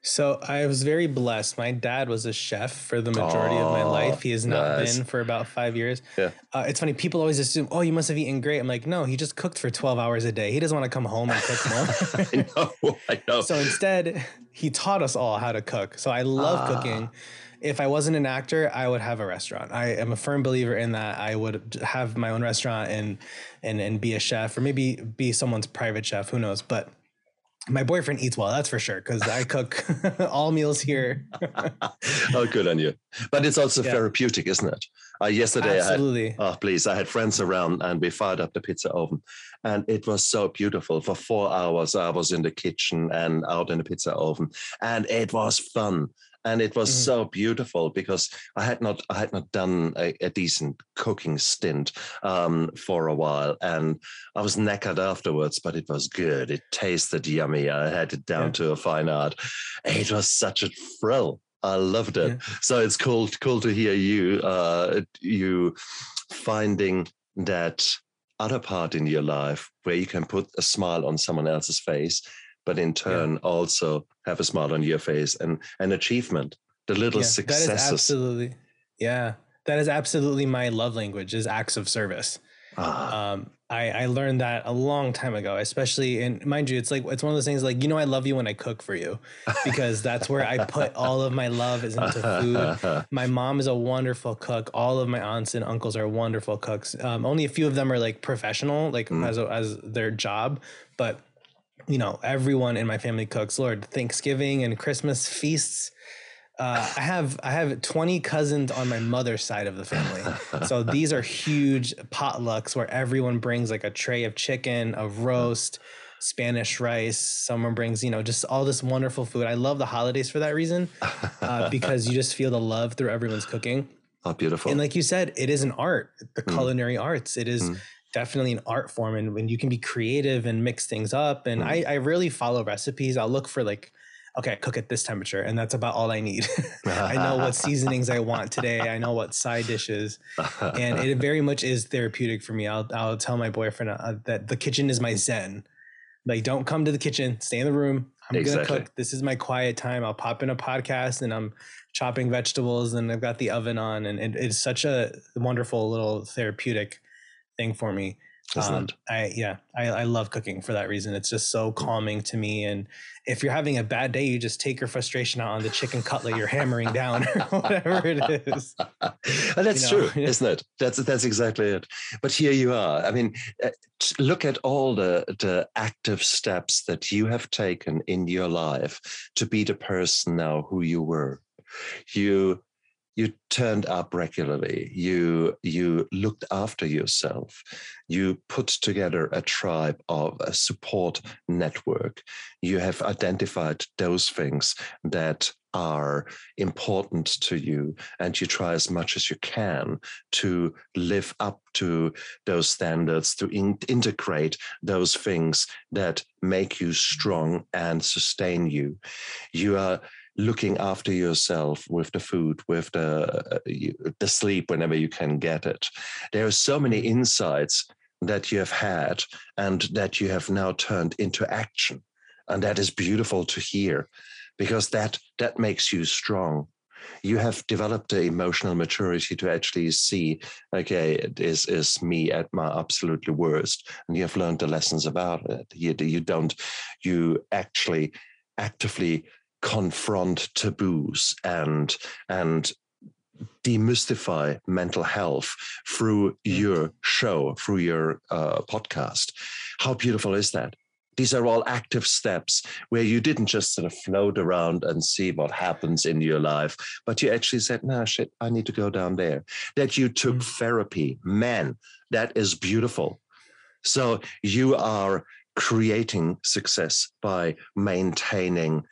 So I was very blessed. My dad was a chef for the majority oh, of my life. He has not nice. been for about five years. Yeah. Uh, it's funny. People always assume, oh, you must have eaten great. I'm like, no, he just cooked for 12 hours a day. He doesn't want to come home and cook more. I know. I know. So instead, he taught us all how to cook. So I love ah. cooking. If I wasn't an actor, I would have a restaurant. I am a firm believer in that. I would have my own restaurant and and and be a chef, or maybe be someone's private chef. Who knows? But my boyfriend eats well, that's for sure, because I cook all meals here. oh, good on you! But it's also yeah. therapeutic, isn't it? Uh, yesterday, absolutely. I had, oh, please, I had friends around, and we fired up the pizza oven, and it was so beautiful. For four hours, I was in the kitchen and out in the pizza oven, and it was fun and it was mm-hmm. so beautiful because I had not I had not done a, a decent cooking stint um, for a while, and I was knackered afterwards, but it was good. It tasted yummy. I had it down yeah. to a fine art. It was such a thrill. I loved it. Yeah. So it's cool cool to hear you uh, you finding that other part in your life where you can put a smile on someone else's face but in turn yeah. also have a smile on your face and an achievement, the little yeah, successes. That is absolutely, yeah, that is absolutely my love language is acts of service. Ah. Um, I, I learned that a long time ago, especially in mind you, it's like it's one of those things like you know I love you when I cook for you because that's where I put all of my love is into food. My mom is a wonderful cook. All of my aunts and uncles are wonderful cooks. Um, only a few of them are like professional, like mm. as a, as their job, but you know, everyone in my family cooks. Lord, Thanksgiving and Christmas feasts. Uh, I have I have 20 cousins on my mother's side of the family. So these are huge potlucks where everyone brings like a tray of chicken, a roast, Spanish rice. Someone brings, you know, just all this wonderful food. I love the holidays for that reason uh, because you just feel the love through everyone's cooking. Oh, beautiful. And like you said, it is an art, the mm. culinary arts. It is mm definitely an art form and when you can be creative and mix things up and mm. I, I rarely follow recipes. I'll look for like okay cook at this temperature and that's about all i need. I know what seasonings i want today. I know what side dishes. And it very much is therapeutic for me. I'll, I'll tell my boyfriend uh, that the kitchen is my zen. Like don't come to the kitchen. Stay in the room. I'm exactly. gonna cook. This is my quiet time. I'll pop in a podcast and i'm chopping vegetables and i've got the oven on and it, it's such a wonderful little therapeutic thing for me. Um, I yeah, I, I love cooking for that reason. It's just so calming to me. And if you're having a bad day, you just take your frustration out on the chicken cutlet you're hammering down or whatever it is. and that's you know? true, isn't it? That's that's exactly it. But here you are. I mean, uh, look at all the the active steps that you have taken in your life to be the person now who you were. You you turned up regularly. You you looked after yourself. You put together a tribe of a support network. You have identified those things that are important to you and you try as much as you can to live up to those standards to in- integrate those things that make you strong and sustain you. You are looking after yourself with the food, with the uh, the sleep whenever you can get it. There are so many insights that you have had and that you have now turned into action, and that is beautiful to hear, because that that makes you strong. You have developed the emotional maturity to actually see, okay, this is me at my absolutely worst, and you have learned the lessons about it. You, you don't, you actually actively confront taboos and and demystify mental health through mm. your show, through your uh, podcast. How beautiful is that? These are all active steps where you didn't just sort of float around and see what happens in your life, but you actually said, nah, shit, I need to go down there. That you took mm-hmm. therapy. Man, that is beautiful. So you are creating success by maintaining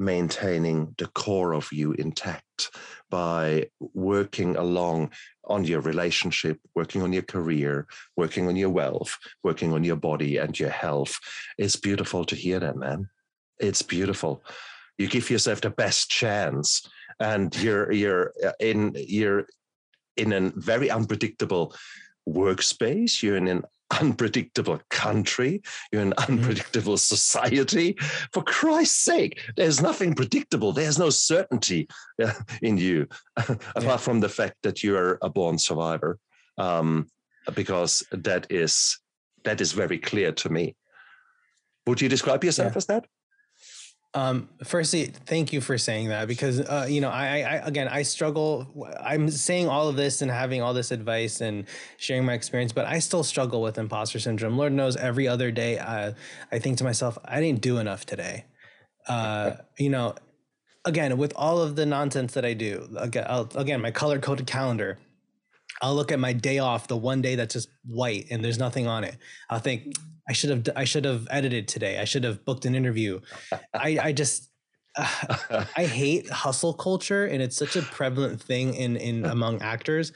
maintaining the core of you intact by working along on your relationship, working on your career, working on your wealth, working on your body and your health. It's beautiful to hear that, man. It's beautiful. You give yourself the best chance, and you're you're uh, in you're in a very unpredictable workspace. You're in an unpredictable country, you're an mm-hmm. unpredictable society. For Christ's sake, there's nothing predictable. There's no certainty uh, in you, apart yeah. from the fact that you are a born survivor, um, because that is that is very clear to me. Would you describe yourself yeah. as that? Um, firstly, thank you for saying that because uh, you know, I, I again, I struggle. I'm saying all of this and having all this advice and sharing my experience, but I still struggle with imposter syndrome. Lord knows, every other day, uh, I think to myself, I didn't do enough today. Uh, you know, again, with all of the nonsense that I do, again, I'll, again my color coded calendar. I'll look at my day off, the one day that's just white and there's nothing on it. I'll think, I should have I should have edited today. I should have booked an interview. I I just uh, I hate hustle culture and it's such a prevalent thing in in among actors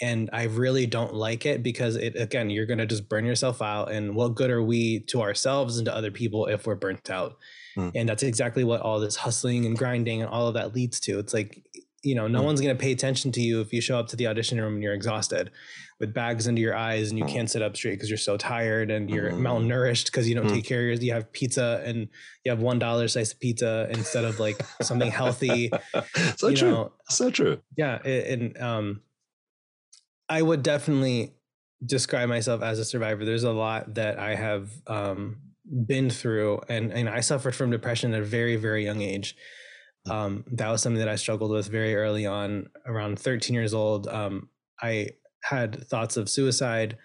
and I really don't like it because it again you're going to just burn yourself out and what good are we to ourselves and to other people if we're burnt out. Mm. And that's exactly what all this hustling and grinding and all of that leads to. It's like you know, no mm. one's going to pay attention to you if you show up to the audition room and you're exhausted with bags under your eyes and you can't sit up straight because you're so tired and you're mm. malnourished because you don't mm. take care of your, you have pizza and you have one dollar slice of pizza instead of like something healthy. so true. Know. So true. Yeah. And, um, I would definitely describe myself as a survivor. There's a lot that I have, um, been through and, and I suffered from depression at a very, very young age. Um, that was something that I struggled with very early on around 13 years old. Um, I had thoughts of suicide.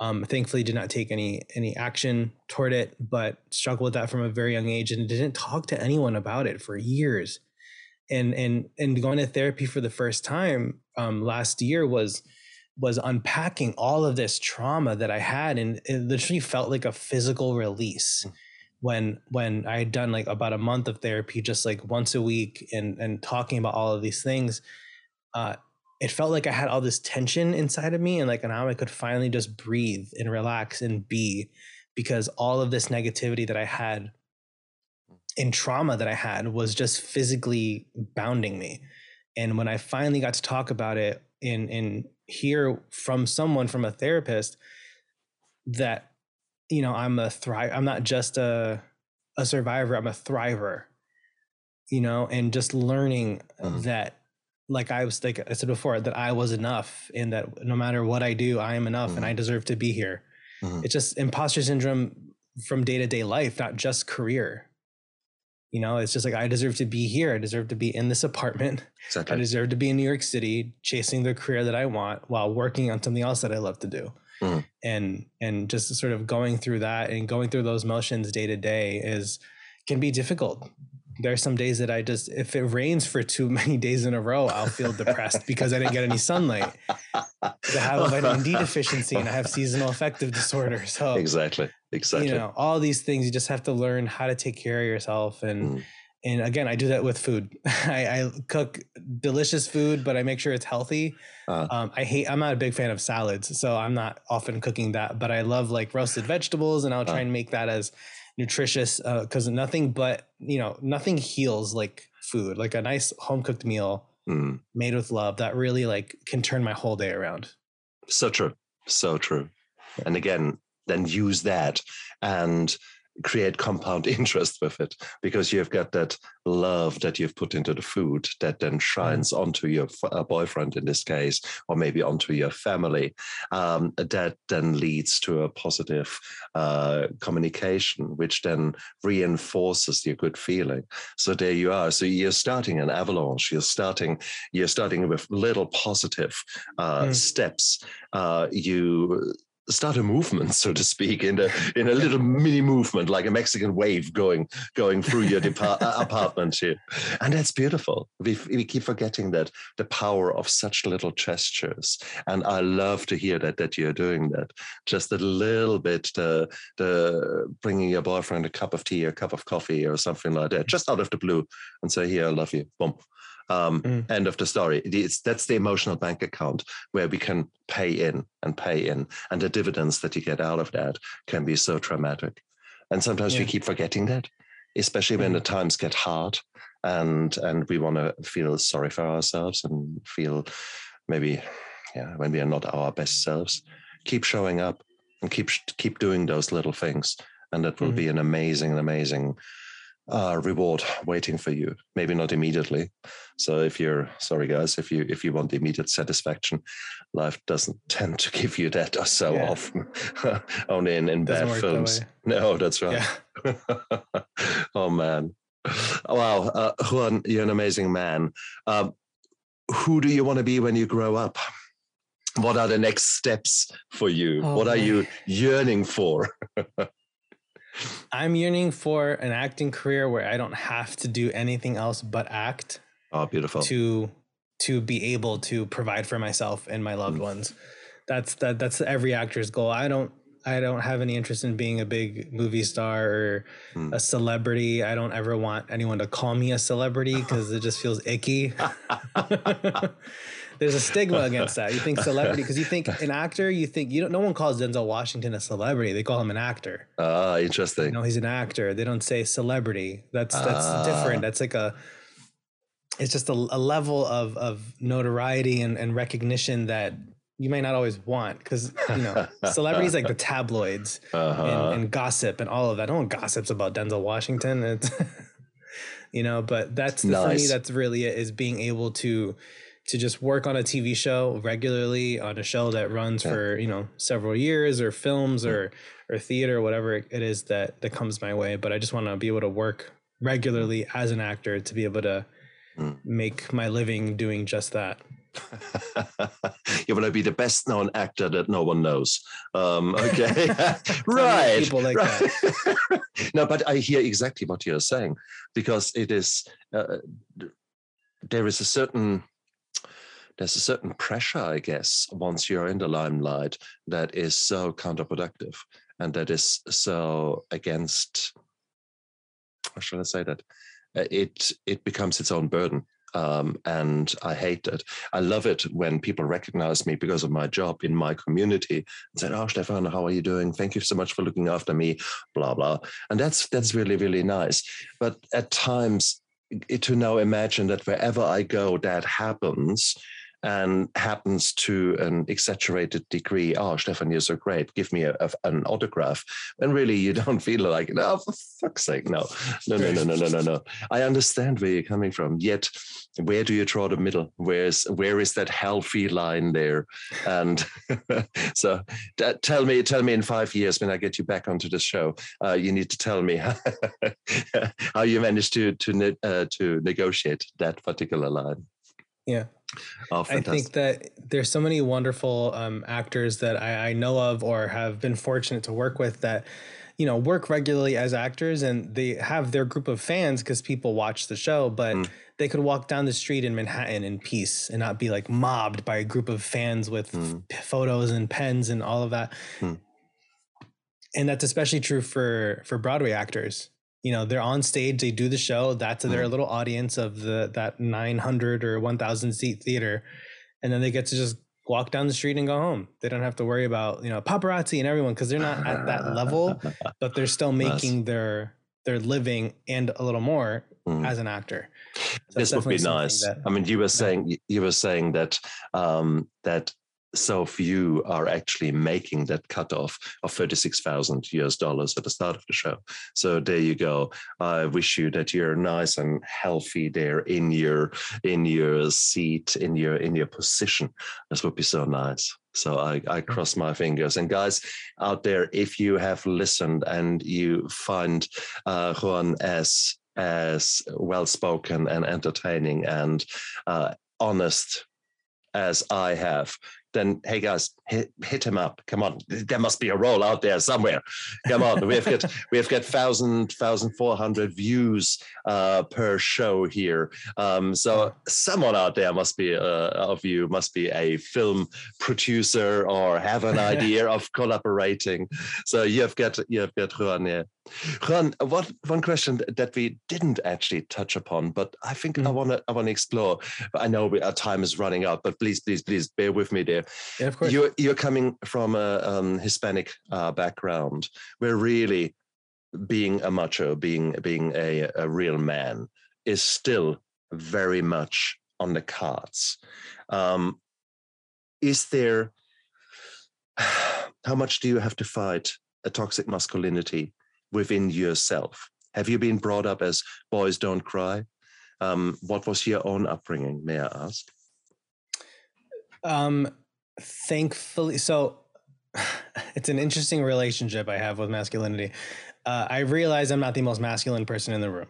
Um, thankfully, did not take any any action toward it, but struggled with that from a very young age and didn't talk to anyone about it for years. And and and going to therapy for the first time um, last year was was unpacking all of this trauma that I had, and it literally felt like a physical release. Mm. When when I had done like about a month of therapy, just like once a week, and and talking about all of these things, uh, it felt like I had all this tension inside of me and like now I could finally just breathe and relax and be because all of this negativity that I had and trauma that I had was just physically bounding me. And when I finally got to talk about it and and hear from someone from a therapist that you know I'm a thrive I'm not just a a survivor, I'm a thriver. You know, and just learning mm-hmm. that like I was like I said before that I was enough and that no matter what I do, I am enough mm-hmm. and I mm-hmm. deserve to be here. Mm-hmm. It's just imposter syndrome from day to day life, not just career. You know, it's just like I deserve to be here. I deserve to be in this apartment. Exactly. I deserve to be in New York City, chasing the career that I want while working on something else that I love to do. Mm-hmm. And and just sort of going through that and going through those motions day to day is can be difficult there are some days that I just, if it rains for too many days in a row, I'll feel depressed because I didn't get any sunlight. I have a vitamin D deficiency and I have seasonal affective disorder. So exactly, exactly. You know, all these things you just have to learn how to take care of yourself. And mm. And again, I do that with food. I, I, cook delicious food, but I make sure it's healthy. Uh, um, I hate. I'm not a big fan of salads, so I'm not often cooking that. But I love like roasted vegetables, and I'll try uh, and make that as nutritious because uh, nothing but you know nothing heals like food, like a nice home cooked meal Mm. made with love that really like can turn my whole day around. So true. So true. And again, then use that and create compound interest with it because you've got that love that you've put into the food that then shines onto your f- uh, boyfriend in this case or maybe onto your family um, that then leads to a positive uh, communication which then reinforces your good feeling. So there you are. So you're starting an avalanche. You're starting you're starting with little positive uh, Mm. steps uh, you start a movement, so to speak, in a in a little mini movement, like a Mexican wave going going through your depart- apartment here, and that's beautiful. We we keep forgetting that the power of such little gestures, and I love to hear that that you're doing that. Just a little bit, the the bringing your boyfriend a cup of tea, or a cup of coffee, or something like that, just out of the blue, and say, "Here, I love you." Boom. Um, Mm. End of the story. It's, that's the emotional bank account where we can pay in and pay in, and the dividends that you get out of that can be so traumatic. And sometimes we keep forgetting that, especially when the times get hard, and and we want to feel sorry for ourselves and feel maybe, yeah, when we are not our best selves. Keep showing up and keep keep doing those little things, and that will Mhm. be an amazing, amazing uh, reward waiting for you. Maybe not immediately. So if you're sorry, guys, if you if you want immediate satisfaction, life doesn't tend to give you that so Yeah. often. Only in, in bad work that films. No, that's right. Yeah. oh man. Wow, uh, Juan, you're an amazing man. Um, who do you want to be when you grow up? What are the next steps for you? Oh, what are boy. you yearning for? I'm yearning for an acting career where I don't have to do anything else but act Oh, beautiful. to to be able to provide for myself and my loved Mm. ones. That's that that's every actor's goal. I don't I don't have any interest in being a big movie star or Mm. a celebrity. I don't ever want anyone to call me a celebrity because it just feels icky. There's a stigma against that. You think celebrity because you think an actor. You think you don't. No one calls Denzel Washington a celebrity. They call him an actor. Ah, interesting. No, he's an actor. They don't say celebrity. That's that's Ah. different. That's like a. It's just a, a level of of notoriety and, and recognition that you may not always want because you know celebrities like the tabloids Uh-huh. and, and gossip and all of that. No one gossips about Denzel Washington. It's you know, but that's the, for me. That's really it. Is being able to to just work on a TV show regularly on a show that runs for you know several years or films or or theater whatever it is that that comes my way. But I just want to be able to work regularly as an actor to be able to Mm. make my living doing just that. you want to be the best known actor that no one knows. Um, okay. right. people like right. no, but I hear exactly what you're saying because it is, uh, there is a certain, there's a certain pressure, I guess, once you're in the limelight that is so counterproductive and that is so against, how shall I say that? Uh, It it becomes its own burden um, and I hate it. I love it when people recognize me because of my job in my community and say, "Oh, Stefan, how are you doing? Thank you so much for looking after me." Blah blah, and that's that's really really nice. But at times, it, to now imagine that wherever I go, that happens. And happens to an exaggerated degree. Oh, Stefan, you're so great. Give me a, a- an autograph. And really, you don't feel like, no, for fuck's sake, no, no, no, no, no, no, no, no. I understand where you're coming from. Yet, where do you draw the middle? Where's where is that healthy line there? And so, that, tell me, tell me in five years when I get you back onto the show, uh, you need to tell me how you managed to to uh, to negotiate that particular line. Yeah. Oh, I think that there's so many wonderful um, actors that I, I know of or have been fortunate to work with that, you know, work regularly as actors and they have their group of fans because people watch the show, but Mm. they could walk down the street in Manhattan in peace and not be like mobbed by a group of fans with Mm. f- photos and pens and all of that. Mm. And that's especially true for for Broadway actors. You know, they're on stage, they do the show, that's their Mm. little audience of the that 900 or 1000 seat theater and then they get to just walk down the street and go home. They don't have to worry about, you know, paparazzi and everyone because they're not at that level, but they're still Nice. making their their living and a little more mm. as an actor. So this would be nice. That, I mean, you were saying you were saying that um, that so few are actually making that cutoff of 36,000 US dollars at the start of the show. So there you go. I wish you that you're nice and healthy there in your in your seat, in your in your position. This would be so nice. So I, I cross my fingers. And guys out there, if you have listened and you find uh, Juan as as well spoken and entertaining and uh, honest as I have, then hey guys, hit, hit him up. Come on, there must be a role out there somewhere. Come on, we've got we've got thousand thousand four hundred views uh, per show here. Um, so someone out there must be uh, of you must be a film producer or have an idea of collaborating. So you've got you've got Juan here. Juan, what one question that we didn't actually touch upon, but I think mm. I want to I want to explore. I know our time is running out, but please, please, please bear with me there. Yeah, of course. You're you're coming from a um, Hispanic uh, background, where really being a macho, being being a, a real man, is still very much on the cards. Um, is there? How much do you have to fight a toxic masculinity within yourself? Have you been brought up as boys don't cry? Um, what was your own upbringing, may I ask? Um, thankfully, so it's an interesting relationship I have with masculinity. Uh, I realize I'm not the most masculine person in the room.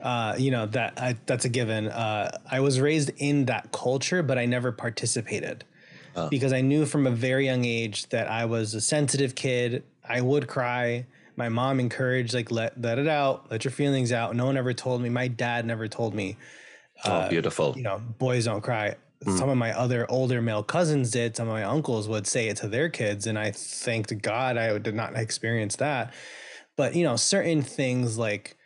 Uh, you know that I, that's a given. Uh, I was raised in that culture, but I never participated oh. because I knew from a very young age that I was a sensitive kid. I would cry my mom encouraged like let let it out, let your feelings out. No one ever told me. My dad never told me. Oh, uh, beautiful. You know, boys don't cry. Mm. Some of my other older male cousins did. Some of my uncles would say it to their kids, and I thanked God I did not experience that. But you know, certain things like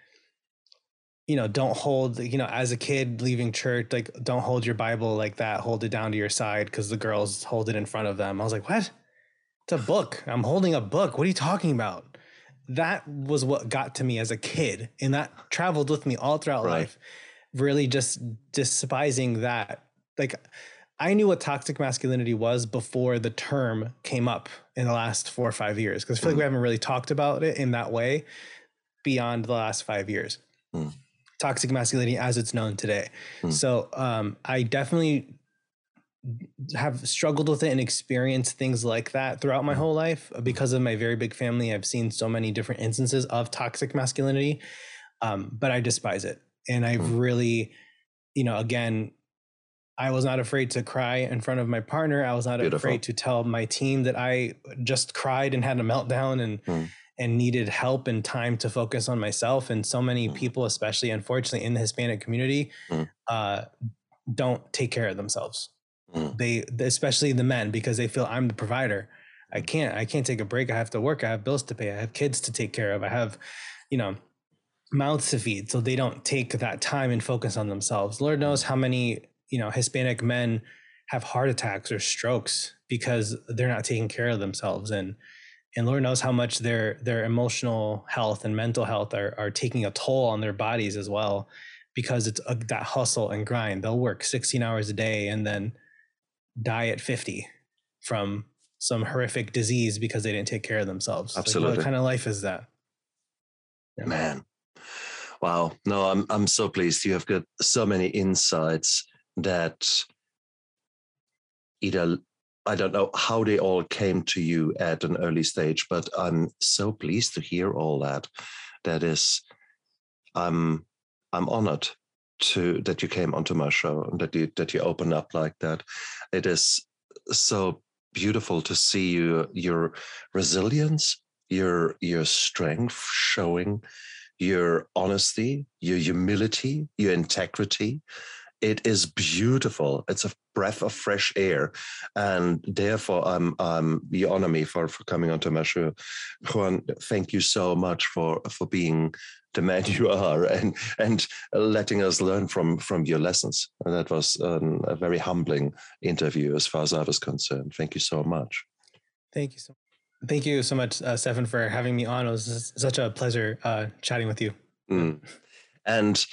you know, don't hold, you know, as a kid leaving church, like don't hold your Bible like that, hold it down to your side because the girls hold it in front of them. I was like, what? It's a book. I'm holding a book. What are you talking about? that was what got to me as a kid and that traveled with me all throughout right. life really just despising that like i knew what toxic masculinity was before the term came up in the last four or five years because i feel mm. like we mm. haven't really talked about it in that way beyond the last five years mm. toxic masculinity as it's known today mm. so um, i definitely have struggled with it and experienced things like that throughout my mm-hmm. whole life because of my very big family i've seen so many different instances of toxic masculinity um, but i despise it and i've mm. really you know again i was not afraid to cry in front of my partner i was not Beautiful. afraid to tell my team that i just cried and had a meltdown and mm. and needed help and time to focus on myself and so many mm. people especially unfortunately in the hispanic community mm. uh, don't take care of themselves Mm. They, especially the men, because they feel I'm the provider. I can't, I can't take a break. I have to work. I have bills to pay. I have kids to take care of. I have, you know, mouths to feed. So they don't take that time and focus on themselves. Lord knows how many, you know, Hispanic men have heart attacks or strokes because they're not taking care of themselves. And, and Lord knows how much their, their emotional health and mental health are, are taking a toll on their bodies as well, because it's a, that hustle and grind. They'll work 16 hours a day and then, die at 50 from some horrific disease because they didn't take care of themselves. Absolutely. Like, what kind of life is that? Yeah. Man. Wow. No, I'm I'm so pleased. You have got so many insights that either I don't know how they all came to you at an early stage, but I'm so pleased to hear all that. That is, I'm I'm honored to that you came onto my show and that you that you opened up like that. It is so beautiful to see you your resilience, your your strength showing, your honesty, your humility, your integrity. It is beautiful. It's a breath of fresh air, and therefore, I'm um, you honor me for for coming onto my show, Juan. Thank you so much for for being the man you are and and letting us learn from from your lessons. And that was um, a very humbling interview as far as I was concerned. Thank you so much. Thank you so. Thank you so much, uh, Stefan, for having me on. It was such a pleasure uh, chatting with you. Mm. And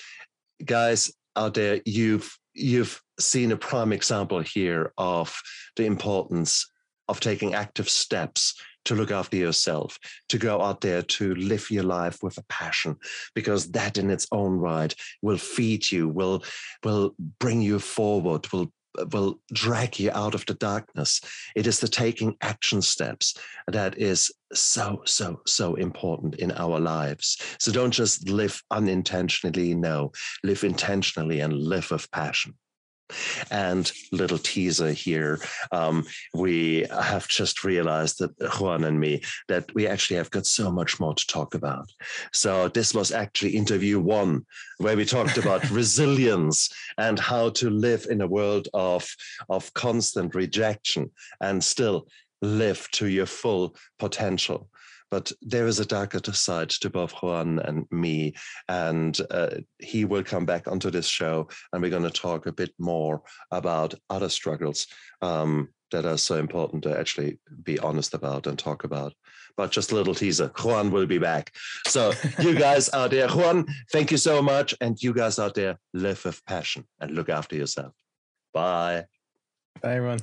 guys out there, you've you've seen a prime example here of the importance of taking active steps to look after yourself, to go out there to live your life with a passion, because that in its own right will feed you, will will bring you forward, will will drag you out of the darkness. It is the taking action steps that is so, so, so important in our lives. So don't just live unintentionally, no, live intentionally and live with passion. And little teaser here, um, we have just realized that Juan and me that we actually have got so much more to talk about. So this was actually interview one, where we talked about resilience and how to live in a world of of constant rejection and still live to your full potential. But there is a darker side to both Juan and me, and uh, he will come back onto this show, and we're going to talk a bit more about other struggles um, that are so important to actually be honest about and talk about. But just a little teaser: Juan will be back. So you guys out there, Juan, thank you so much, and you guys out there, live with passion and look after yourself. Bye. Bye, everyone.